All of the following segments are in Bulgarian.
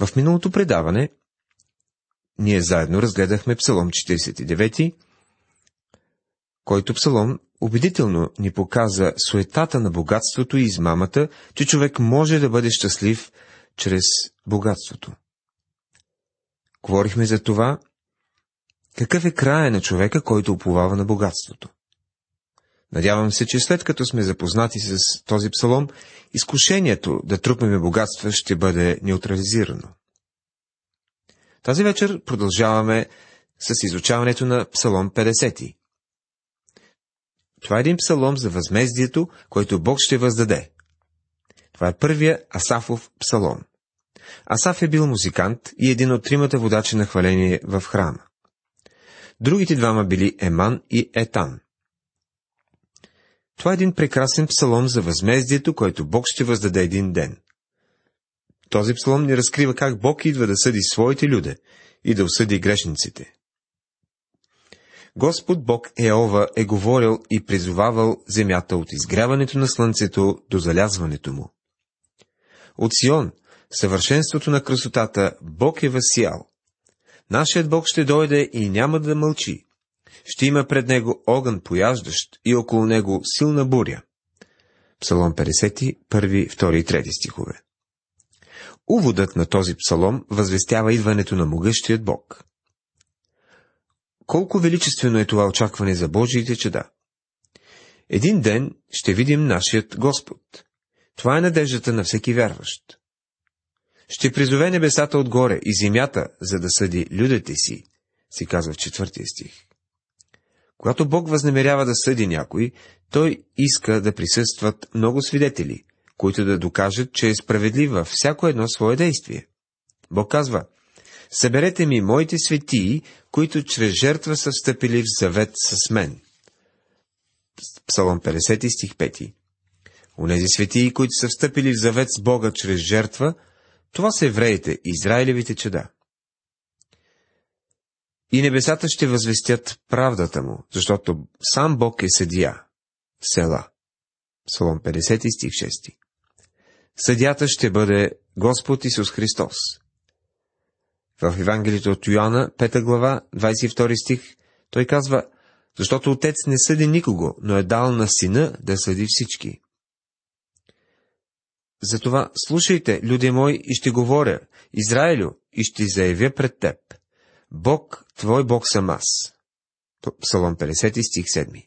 В миналото предаване ние заедно разгледахме Псалом 49, който псалом убедително ни показа суетата на богатството и измамата, че човек може да бъде щастлив чрез богатството. Говорихме за това, какъв е края на човека, който уповава на богатството. Надявам се, че след като сме запознати с този псалом, изкушението да трупнеме богатства ще бъде неутрализирано. Тази вечер продължаваме с изучаването на Псалом 50. Това е един псалом за възмездието, който Бог ще въздаде. Това е първия Асафов псалом. Асаф е бил музикант и един от тримата водачи на хваление в храма. Другите двама били Еман и Етан. Това е един прекрасен псалом за възмездието, който Бог ще въздаде един ден. Този псалом ни разкрива как Бог идва да съди своите люде и да осъди грешниците. Господ Бог Еова е говорил и призовавал земята от изгряването на слънцето до залязването му. От Сион, съвършенството на красотата, Бог е възсиял. Нашият Бог ще дойде и няма да мълчи. Ще има пред него огън пояждащ и около него силна буря. Псалом 50, 1, 2 и 3 стихове. Уводът на този псалом възвестява идването на могъщият Бог. Колко величествено е това очакване за Божиите чеда! Един ден ще видим нашият Господ. Това е надеждата на всеки вярващ. Ще призове небесата отгоре и земята, за да съди людите си, си казва в четвъртия стих. Когато Бог възнамерява да съди някой, той иска да присъстват много свидетели, които да докажат, че е справедлив във всяко едно свое действие. Бог казва, Съберете ми моите светии, които чрез жертва са встъпили в завет с мен. Псалом 50 стих 5 Онези светии, които са встъпили в завет с Бога чрез жертва, това са евреите, Израилевите чеда. И небесата ще възвестят правдата му, защото сам Бог е съдия. Села. Псалом 50 стих 6 Съдята ще бъде Господ Исус Христос. В Евангелието от Йоанна, 5 глава, 22 стих, той казва, защото Отец не съди никого, но е дал на Сина да съди всички. Затова слушайте, люди мои, и ще говоря, Израилю, и ще заявя пред теб. Бог, твой Бог съм аз. Псалом 50 стих 7.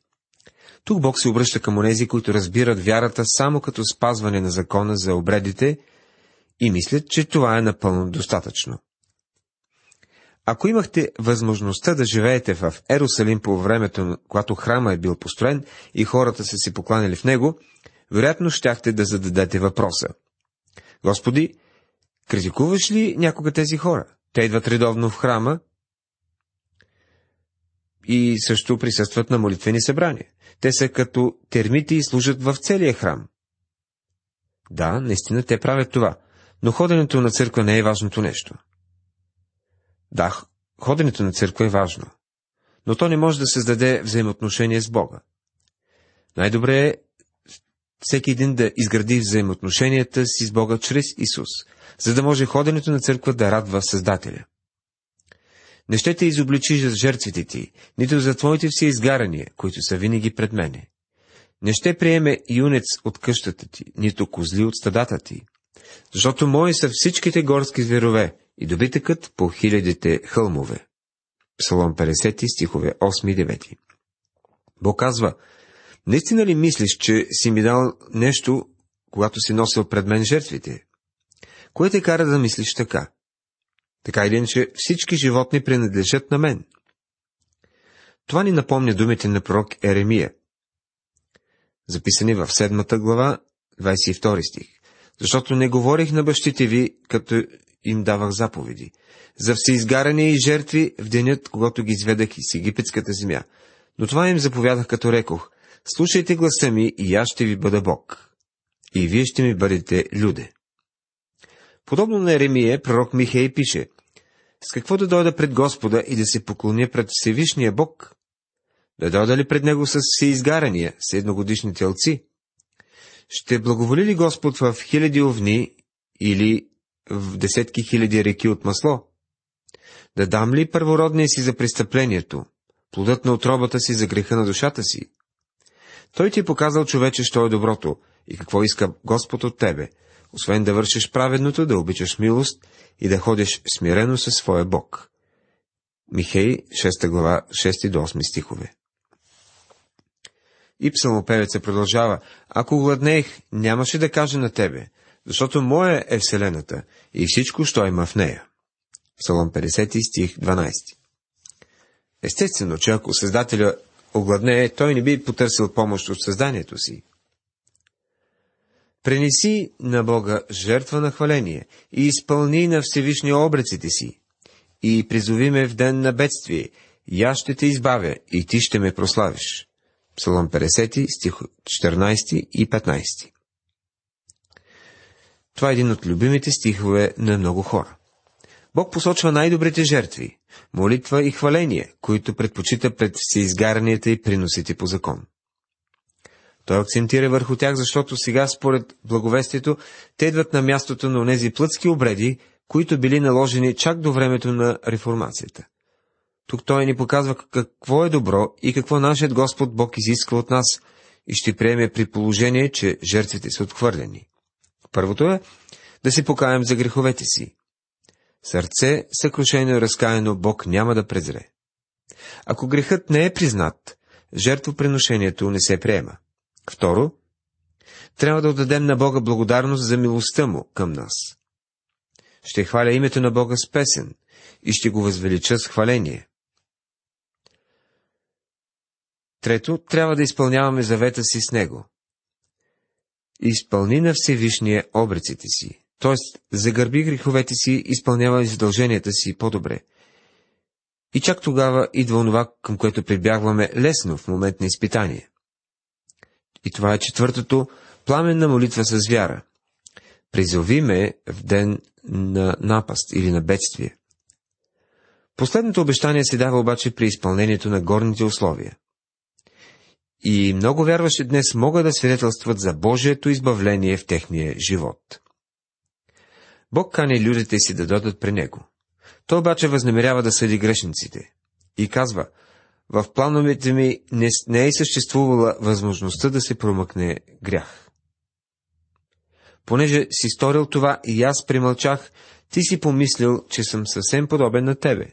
Тук Бог се обръща към онези, които разбират вярата само като спазване на закона за обредите и мислят, че това е напълно достатъчно. Ако имахте възможността да живеете в Ерусалим по времето, когато храма е бил построен и хората са си покланяли в него, вероятно щяхте да зададете въпроса. Господи, критикуваш ли някога тези хора? Те идват редовно в храма и също присъстват на молитвени събрания. Те са като термити и служат в целия храм. Да, наистина те правят това, но ходенето на църква не е важното нещо. Да, ходенето на църква е важно, но то не може да създаде взаимоотношение с Бога. Най-добре е всеки един да изгради взаимоотношенията си с Бога чрез Исус, за да може ходенето на църква да радва Създателя. Не ще те изобличиш за жертвите ти, нито за твоите все изгарания, които са винаги пред мене. Не ще приеме юнец от къщата ти, нито козли от стадата ти, защото мои са всичките горски зверове и добитъкът по хилядите хълмове. Псалом 50, стихове 8 и 9. Бог казва, наистина ли мислиш, че си ми дал нещо, когато си носил пред мен жертвите? Кое те кара да мислиш така? Така или иначе, всички животни принадлежат на мен. Това ни напомня думите на пророк Еремия, записани в седмата глава, 22 стих. Защото не говорих на бащите ви, като им давах заповеди. За всеизгаране и жертви в денят, когато ги изведах из египетската земя. Но това им заповядах, като рекох. Слушайте гласа ми и аз ще ви бъда Бог. И вие ще ми бъдете люде. Подобно на Еремия, пророк Михей пише, с какво да дойда пред Господа и да се поклоня пред Всевишния Бог? Да дойда ли пред Него с всеизгарания, с едногодишни телци? Ще благоволи ли Господ в хиляди овни или в десетки хиляди реки от масло? Да дам ли първородния си за престъплението, плодът на отробата си за греха на душата си? Той ти е показал, човече, що е доброто и какво иска Господ от тебе, освен да вършиш праведното, да обичаш милост и да ходиш смирено със своя Бог. Михей, 6 глава, 6 до 8 стихове. И псалмопевеца продължава, ако гладнех, нямаше да кажа на тебе, защото моя е вселената и всичко, що има в нея. Псалом 50 стих 12 Естествено, че ако Създателя огладнее, той не би потърсил помощ от създанието си. Пренеси на Бога жертва на хваление и изпълни на Всевишния обреците си. И призови ме в ден на бедствие, и аз ще те избавя, и ти ще ме прославиш. Псалом 50, стих 14 и 15. Това е един от любимите стихове на много хора. Бог посочва най-добрите жертви, молитва и хваление, които предпочита пред всеизгарянията и приносите по закон. Той акцентира върху тях, защото сега, според благовестието, те идват на мястото на онези плътски обреди, които били наложени чак до времето на реформацията. Тук той ни показва какво е добро и какво нашият Господ Бог изисква от нас и ще приеме при положение, че жертвите са отхвърлени. Първото е да си покаем за греховете си. Сърце, съкрушено и разкаяно, Бог няма да презре. Ако грехът не е признат, жертвоприношението не се приема. Второ, трябва да отдадем на Бога благодарност за милостта му към нас. Ще хваля името на Бога с песен и ще го възвелича с хваление. Трето, трябва да изпълняваме завета си с Него. Изпълни на Всевишния обреците си, т.е. загърби греховете си, изпълнявай задълженията си по-добре. И чак тогава идва онова, към което прибягваме лесно в момент на изпитание. И това е четвъртото пламенна молитва с вяра. Призови ме в ден на напаст или на бедствие. Последното обещание се дава обаче при изпълнението на горните условия. И много вярващи днес могат да свидетелстват за Божието избавление в техния живот. Бог кани людите си да дойдат при Него. Той обаче възнамерява да съди грешниците. И казва, в плановете ми не, не е съществувала възможността да се промъкне грях. Понеже си сторил това и аз примълчах, ти си помислил, че съм съвсем подобен на тебе.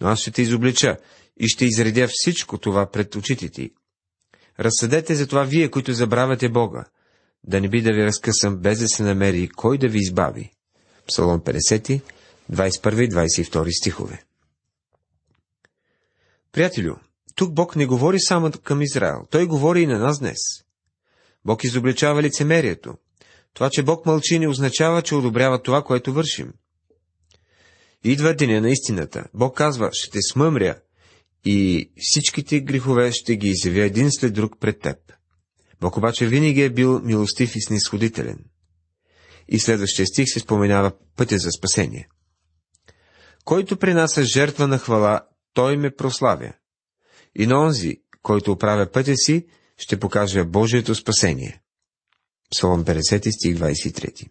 Но аз ще те изоблича и ще изредя всичко това пред очите ти. Разсъдете за това вие, които забравяте Бога, да не би да ви разкъсам, без да се намери кой да ви избави. Псалом 50, 21 и 22 стихове. Приятелю, тук Бог не говори само към Израел, Той говори и на нас днес. Бог изобличава лицемерието. Това, че Бог мълчи, не означава, че одобрява това, което вършим. Идва деня на истината. Бог казва, ще те смъмря и всичките грехове ще ги изявя един след друг пред теб. Бог обаче винаги е бил милостив и снисходителен. И следващия стих се споменава пътя за спасение. Който принася жертва на хвала, той ме прославя. И на онзи, който оправя пътя си, ще покаже Божието спасение. Псалом 50 стих 23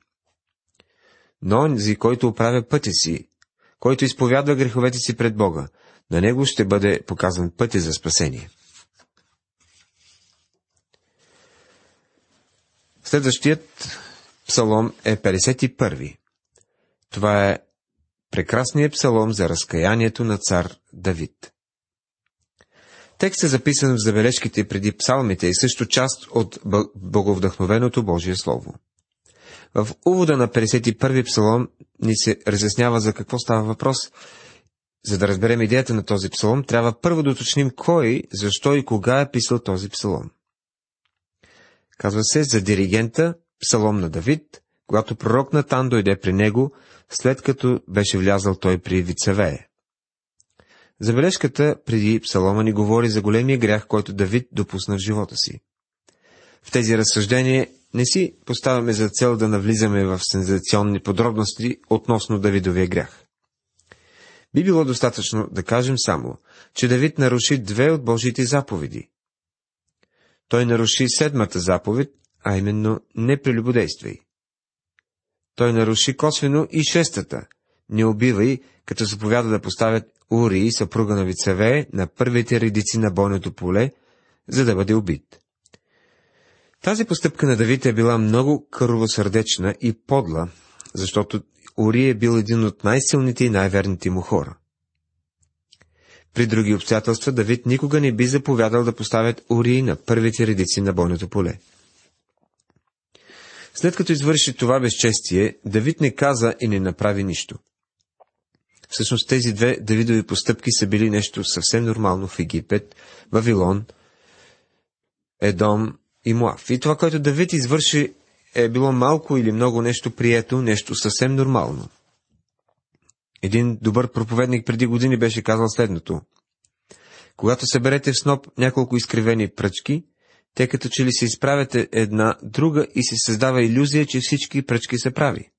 Но онзи, който оправя пътя си, който изповядва греховете си пред Бога, на него ще бъде показан пътя за спасение. Следващият псалом е 51. Това е прекрасният псалом за разкаянието на цар Давид. Текстът е записан в забележките преди псалмите и също част от боговдъхновеното Божие Слово. В увода на 51 псалом ни се разяснява за какво става въпрос. За да разберем идеята на този псалом, трябва първо да уточним кой, защо и кога е писал този псалом. Казва се за диригента, псалом на Давид, когато пророк Натан дойде при него, след като беше влязал той при Вицевее. Забележката преди псалома ни говори за големия грях, който Давид допусна в живота си. В тези разсъждения не си поставяме за цел да навлизаме в сензационни подробности относно Давидовия грях. Би било достатъчно да кажем само, че Давид наруши две от Божите заповеди. Той наруши седмата заповед, а именно не прелюбодействай. Той наруши косвено и шестата. Не убивай, като заповяда да поставят Ури, съпруга на Вицеве, на първите редици на бойното поле, за да бъде убит. Тази постъпка на Давид е била много кървосърдечна и подла, защото Ури е бил един от най-силните и най-верните му хора. При други обстоятелства Давид никога не би заповядал да поставят Ури на първите редици на бойното поле. След като извърши това безчестие, Давид не каза и не направи нищо. Всъщност тези две Давидови постъпки са били нещо съвсем нормално в Египет, Вавилон, Едом и Муав. И това, което Давид извърши, е било малко или много нещо прието, нещо съвсем нормално. Един добър проповедник преди години беше казал следното. Когато съберете в сноп няколко изкривени пръчки, те като че ли се изправяте една друга и се създава иллюзия, че всички пръчки са прави.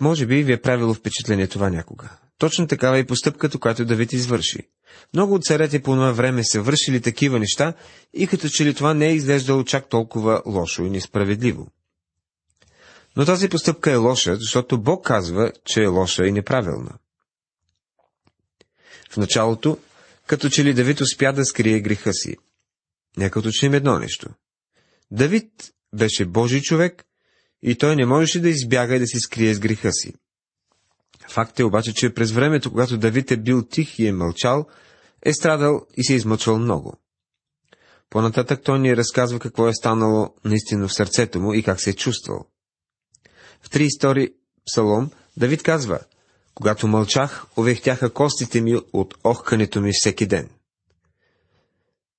Може би ви е правило впечатление това някога. Точно такава е постъпката, която Давид извърши. Много от царете по това време са вършили такива неща и като че ли това не е изглеждало чак толкова лошо и несправедливо. Но тази постъпка е лоша, защото Бог казва, че е лоша и неправилна. В началото, като че ли Давид успя да скрие греха си. Нека уточним едно нещо. Давид беше Божий човек и той не можеше да избяга и да си скрие с греха си. Факт е обаче, че през времето, когато Давид е бил тих и е мълчал, е страдал и се е измъчвал много. По-нататък той ни разказва какво е станало наистина в сърцето му и как се е чувствал. В три истории псалом Давид казва, когато мълчах, овехтяха костите ми от охкането ми всеки ден.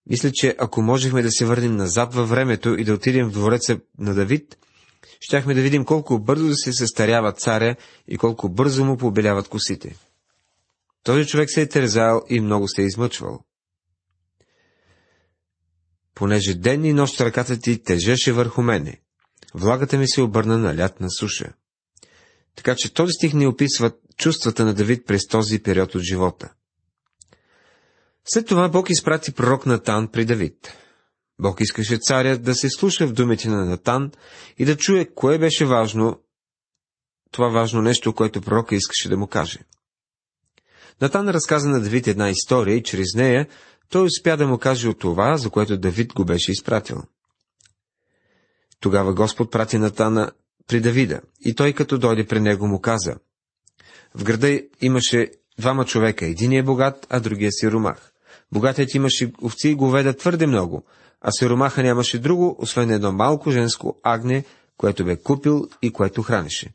Мисля, че ако можехме да се върнем назад във времето и да отидем в двореца на Давид, щяхме да видим колко бързо се състарява царя и колко бързо му побеляват косите. Този човек се е тързал и много се е измъчвал. Понеже ден и нощ ръката ти тежеше върху мене, влагата ми се обърна на лятна суша. Така че този стих ни описва чувствата на Давид през този период от живота. След това Бог изпрати пророк Натан при Давид. Бог искаше царя да се слуша в думите на Натан и да чуе кое беше важно, това важно нещо, което пророка искаше да му каже. Натан разказа на Давид една история и чрез нея той успя да му каже от това, за което Давид го беше изпратил. Тогава Господ прати Натана при Давида и той като дойде при него му каза. В града имаше двама човека, един е богат, а другия си ромах. Богатият имаше овци и говеда твърде много, а сиромаха нямаше друго, освен едно малко женско агне, което бе купил и което хранеше.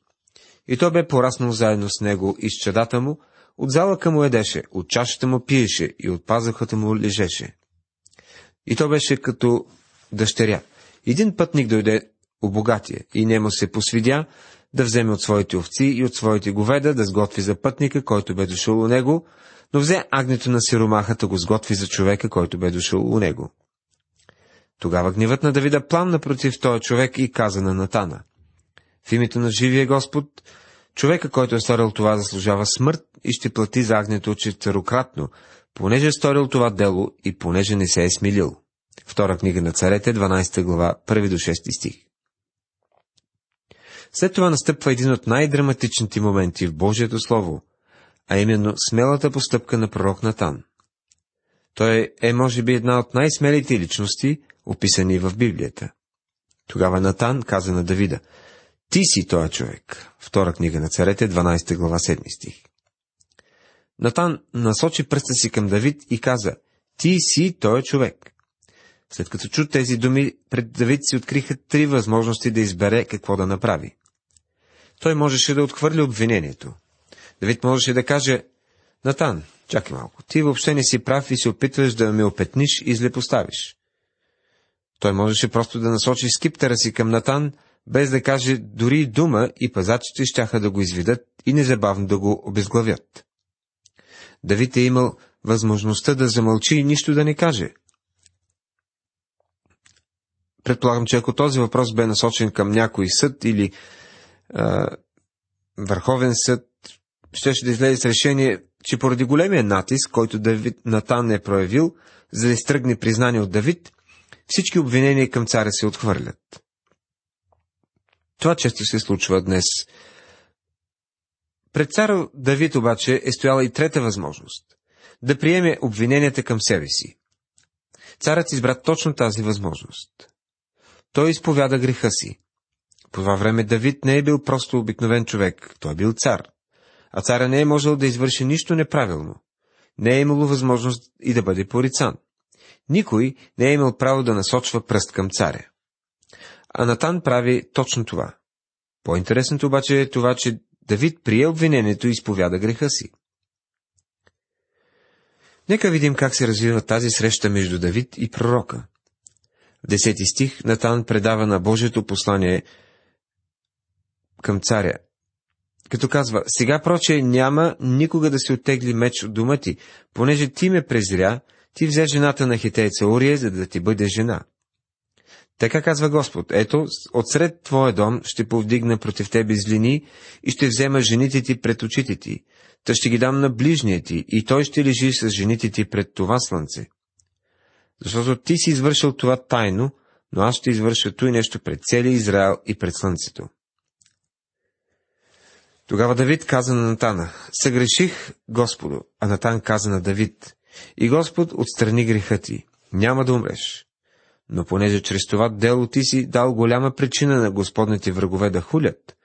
И то бе пораснал заедно с него и с чадата му, от залъка му едеше, от чашата му пиеше и от пазухата му лежеше. И то беше като дъщеря. Един пътник дойде у богатия и немо се посвидя да вземе от своите овци и от своите говеда да сготви за пътника, който бе дошъл у него, но взе агнето на сиромахата го сготви за човека, който бе дошъл у него. Тогава гневът на Давида пламна против този човек и каза на Натана. В името на живия Господ, човека, който е сторил това, заслужава смърт и ще плати за агнето четвърократно, понеже е сторил това дело и понеже не се е смилил. Втора книга на царете, 12 глава, 1 до 6 стих. След това настъпва един от най-драматичните моменти в Божието Слово, а именно смелата постъпка на пророк Натан. Той е, може би, една от най-смелите личности, описани в Библията. Тогава Натан каза на Давида, Ти си този човек. Втора книга на царете, 12 глава, 7 стих. Натан насочи пръста си към Давид и каза, Ти си този човек. След като чу тези думи, пред Давид си откриха три възможности да избере какво да направи. Той можеше да отхвърли обвинението. Давид можеше да каже, Натан, чакай малко, ти въобще не си прав и се опитваш да ме опетниш и злепоставиш. Той можеше просто да насочи скиптера си към Натан, без да каже дори дума и пазачите щяха да го изведат и незабавно да го обезглавят. Давид е имал възможността да замълчи и нищо да не каже. Предполагам, че ако този въпрос бе насочен към някой съд или а, Върховен съд, щеше да излезе с решение, че поради големия натиск, който Давид Натан е проявил, за да изтръгне признание от Давид, всички обвинения към царя се отхвърлят. Това често се случва днес. Пред цар Давид обаче е стояла и трета възможност – да приеме обвиненията към себе си. Царът избра точно тази възможност. Той изповяда греха си. По това време Давид не е бил просто обикновен човек, той е бил цар. А царя не е можел да извърши нищо неправилно. Не е имало възможност и да бъде порицан. Никой не е имал право да насочва пръст към царя. А Натан прави точно това. По-интересното обаче е това, че Давид прие обвинението и изповяда греха си. Нека видим как се развива тази среща между Давид и пророка. В 10 стих Натан предава на Божието послание към царя, като казва, сега проче няма никога да се оттегли меч от дома ти, понеже ти ме презря, ти взе жената на хитейца Урия, за да ти бъде жена. Така казва Господ, ето, отсред твоя дом ще повдигна против тебе злини и ще взема жените ти пред очите ти, та ще ги дам на ближния ти и той ще лежи с жените ти пред това слънце. Защото ти си извършил това тайно, но аз ще извърша той нещо пред целия Израел и пред слънцето. Тогава Давид каза на Натана, съгреших Господу, а Натан каза на Давид, и Господ отстрани греха ти, няма да умреш. Но понеже чрез това дело ти си дал голяма причина на Господните врагове да хулят,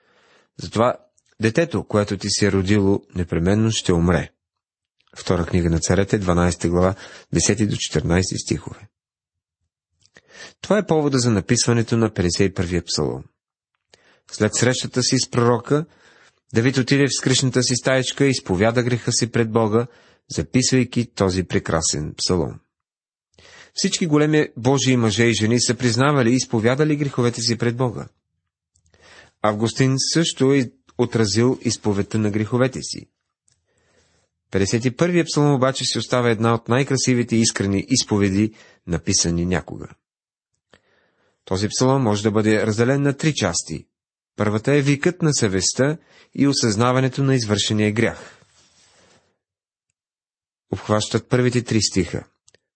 затова детето, което ти си е родило, непременно ще умре. Втора книга на царете, 12 глава, 10 до 14 стихове. Това е повода за написването на 51-я псалом. След срещата си с пророка, Давид отиде в скришната си стаечка и изповяда греха си пред Бога, записвайки този прекрасен псалом. Всички големи Божии мъже и жени са признавали и изповядали греховете си пред Бога. Августин също е отразил изповедта на греховете си. 51-я псалом обаче си остава една от най-красивите искрени изповеди, написани някога. Този псалом може да бъде разделен на три части. Първата е викът на съвестта и осъзнаването на извършения грях. Обхващат първите три стиха.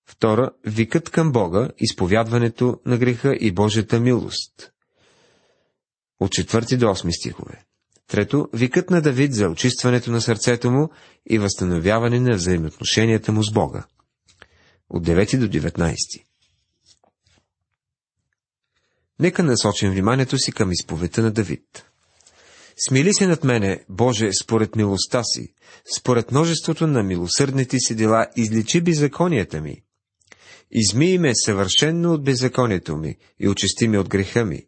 Втора – викът към Бога, изповядването на греха и Божията милост. От четвърти до осми стихове. Трето – викът на Давид за очистването на сърцето му и възстановяване на взаимоотношенията му с Бога. От 9 до 19. Нека насочим вниманието си към изповедта на Давид. Смили се над мене, Боже, според милостта си, според множеството на милосърдните си дела, изличи беззаконията ми. Измий ме съвършенно от беззаконието ми и очисти ме от греха ми.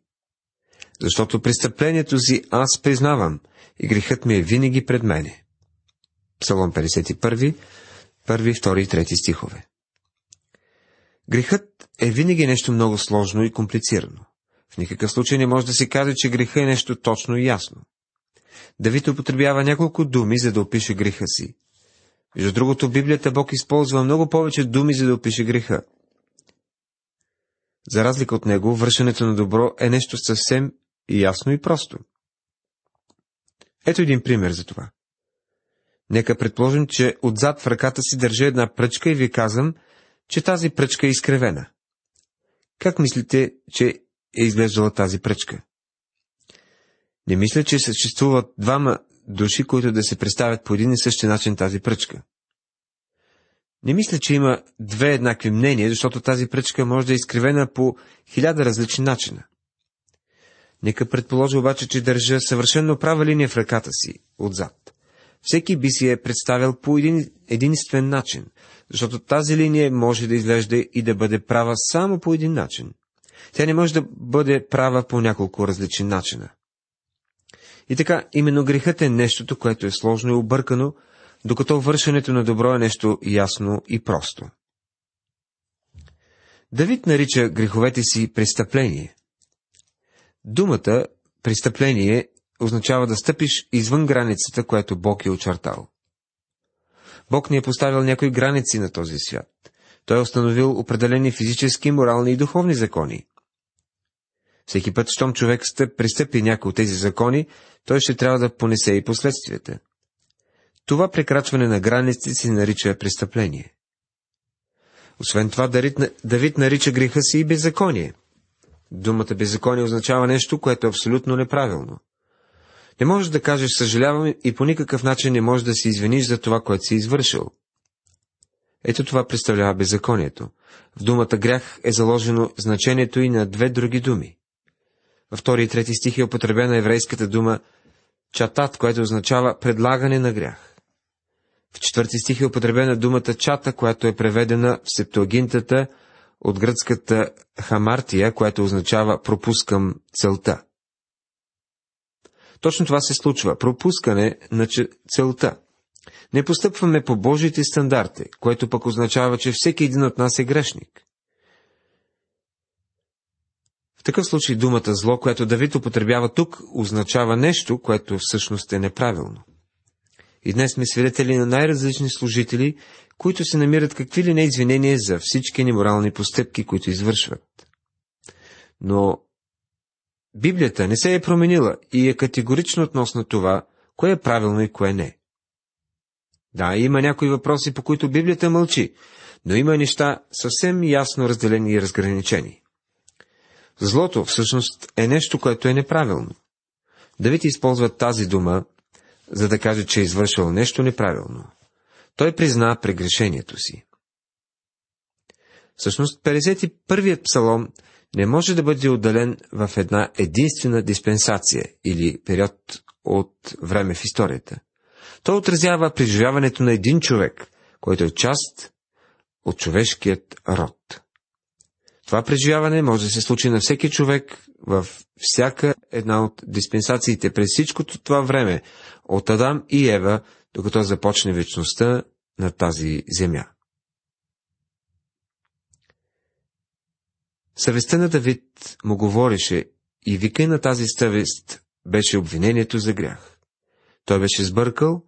Защото престъплението си аз признавам и грехът ми е винаги пред мене. Псалом 51, 1, 2 и 3 стихове. Грехът е винаги нещо много сложно и комплицирано. В никакъв случай не може да се каже, че греха е нещо точно и ясно. Давид употребява няколко думи, за да опише греха си. Между другото, Библията Бог използва много повече думи, за да опише греха. За разлика от него, вършенето на добро е нещо съвсем ясно и просто. Ето един пример за това. Нека предположим, че отзад в ръката си държа една пръчка и ви казвам, че тази пръчка е изкривена. Как мислите, че е изглеждала тази пръчка? Не мисля, че съществуват двама души, които да се представят по един и същи начин тази пръчка. Не мисля, че има две еднакви мнения, защото тази пръчка може да е изкривена по хиляда различни начина. Нека предположа обаче, че държа съвършенно права линия в ръката си, отзад. Всеки би си е представил по един единствен начин, защото тази линия може да изглежда и да бъде права само по един начин. Тя не може да бъде права по няколко различни начина. И така, именно грехът е нещото, което е сложно и объркано, докато вършенето на добро е нещо ясно и просто. Давид нарича греховете си престъпление. Думата престъпление означава да стъпиш извън границата, която Бог е очертал. Бог ни е поставил някои граници на този свят. Той е установил определени физически, морални и духовни закони. Всеки път, щом човек пристъпи някои от тези закони, той ще трябва да понесе и последствията. Това прекрачване на границите се нарича престъпление. Освен това, Давид нарича греха си и беззаконие. Думата беззаконие означава нещо, което е абсолютно неправилно. Не можеш да кажеш съжалявам и по никакъв начин не можеш да се извиниш за това, което си извършил. Ето това представлява беззаконието. В думата грях е заложено значението и на две други думи. Във втори и трети стих е употребена еврейската дума чатат, което означава предлагане на грях. В четвърти стих е употребена думата чата, която е преведена в септуагинтата от гръцката хамартия, която означава пропускам целта. Точно това се случва. Пропускане на целта. Не постъпваме по Божите стандарти, което пък означава, че всеки един от нас е грешник. В такъв случай думата зло, което Давид употребява тук, означава нещо, което всъщност е неправилно. И днес сме свидетели на най-различни служители, които се намират какви ли не извинения за всички неморални постъпки, които извършват. Но Библията не се е променила и е категорично относно това, кое е правилно и кое не. Да, има някои въпроси, по които Библията мълчи, но има неща съвсем ясно разделени и разграничени. Злото всъщност е нещо, което е неправилно. Давид използва тази дума, за да каже, че е извършил нещо неправилно. Той призна прегрешението си. Всъщност, 51-ият псалом не може да бъде отделен в една единствена диспенсация или период от време в историята. Той отразява преживяването на един човек, който е част от човешкият род. Това преживяване може да се случи на всеки човек в всяка една от диспенсациите през всичкото това време, от Адам и Ева, докато започне вечността на тази земя. Съвестта на Давид му говореше и вика на тази съвест беше обвинението за грях. Той беше сбъркал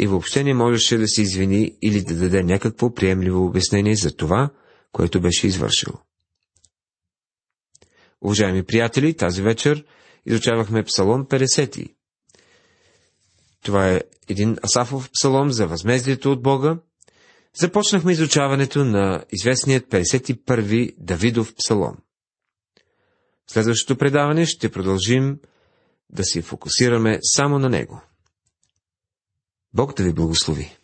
и въобще не можеше да се извини или да даде някакво приемливо обяснение за това, което беше извършил. Уважаеми приятели, тази вечер изучавахме Псалом 50. Това е един Асафов псалом за възмездието от Бога. Започнахме изучаването на известният 51 Давидов псалом. В следващото предаване ще продължим да се фокусираме само на него. Бог да ви благослови!